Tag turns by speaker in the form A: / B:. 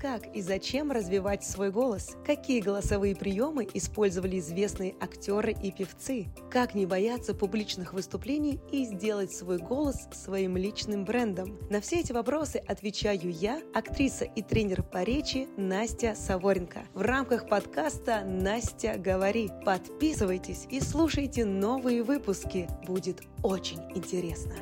A: Как и зачем развивать свой голос? Какие голосовые приемы использовали известные актеры и певцы? Как не бояться публичных выступлений и сделать свой голос своим личным брендом? На все эти вопросы отвечаю я, актриса и тренер по речи Настя Саворенко. В рамках подкаста «Настя, говори». Подписывайтесь и слушайте новые выпуски. Будет очень интересно.